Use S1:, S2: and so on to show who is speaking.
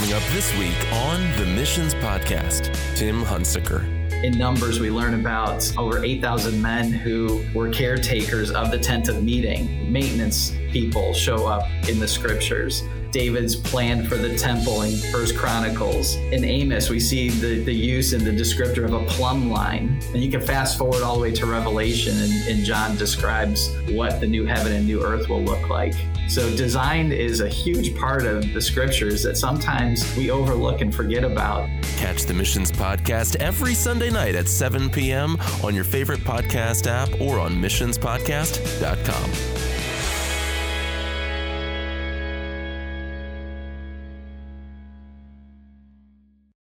S1: Coming up this week on the Missions Podcast, Tim Hunsicker.
S2: In Numbers, we learn about over 8,000 men who were caretakers of the tent of meeting. Maintenance people show up in the scriptures. David's plan for the temple in First Chronicles. In Amos, we see the, the use and the descriptor of a plumb line. And you can fast forward all the way to Revelation, and, and John describes what the new heaven and new earth will look like. So, design is a huge part of the scriptures that sometimes we overlook and forget about.
S1: Catch the Missions Podcast every Sunday night at 7 p.m. on your favorite podcast app or on missionspodcast.com.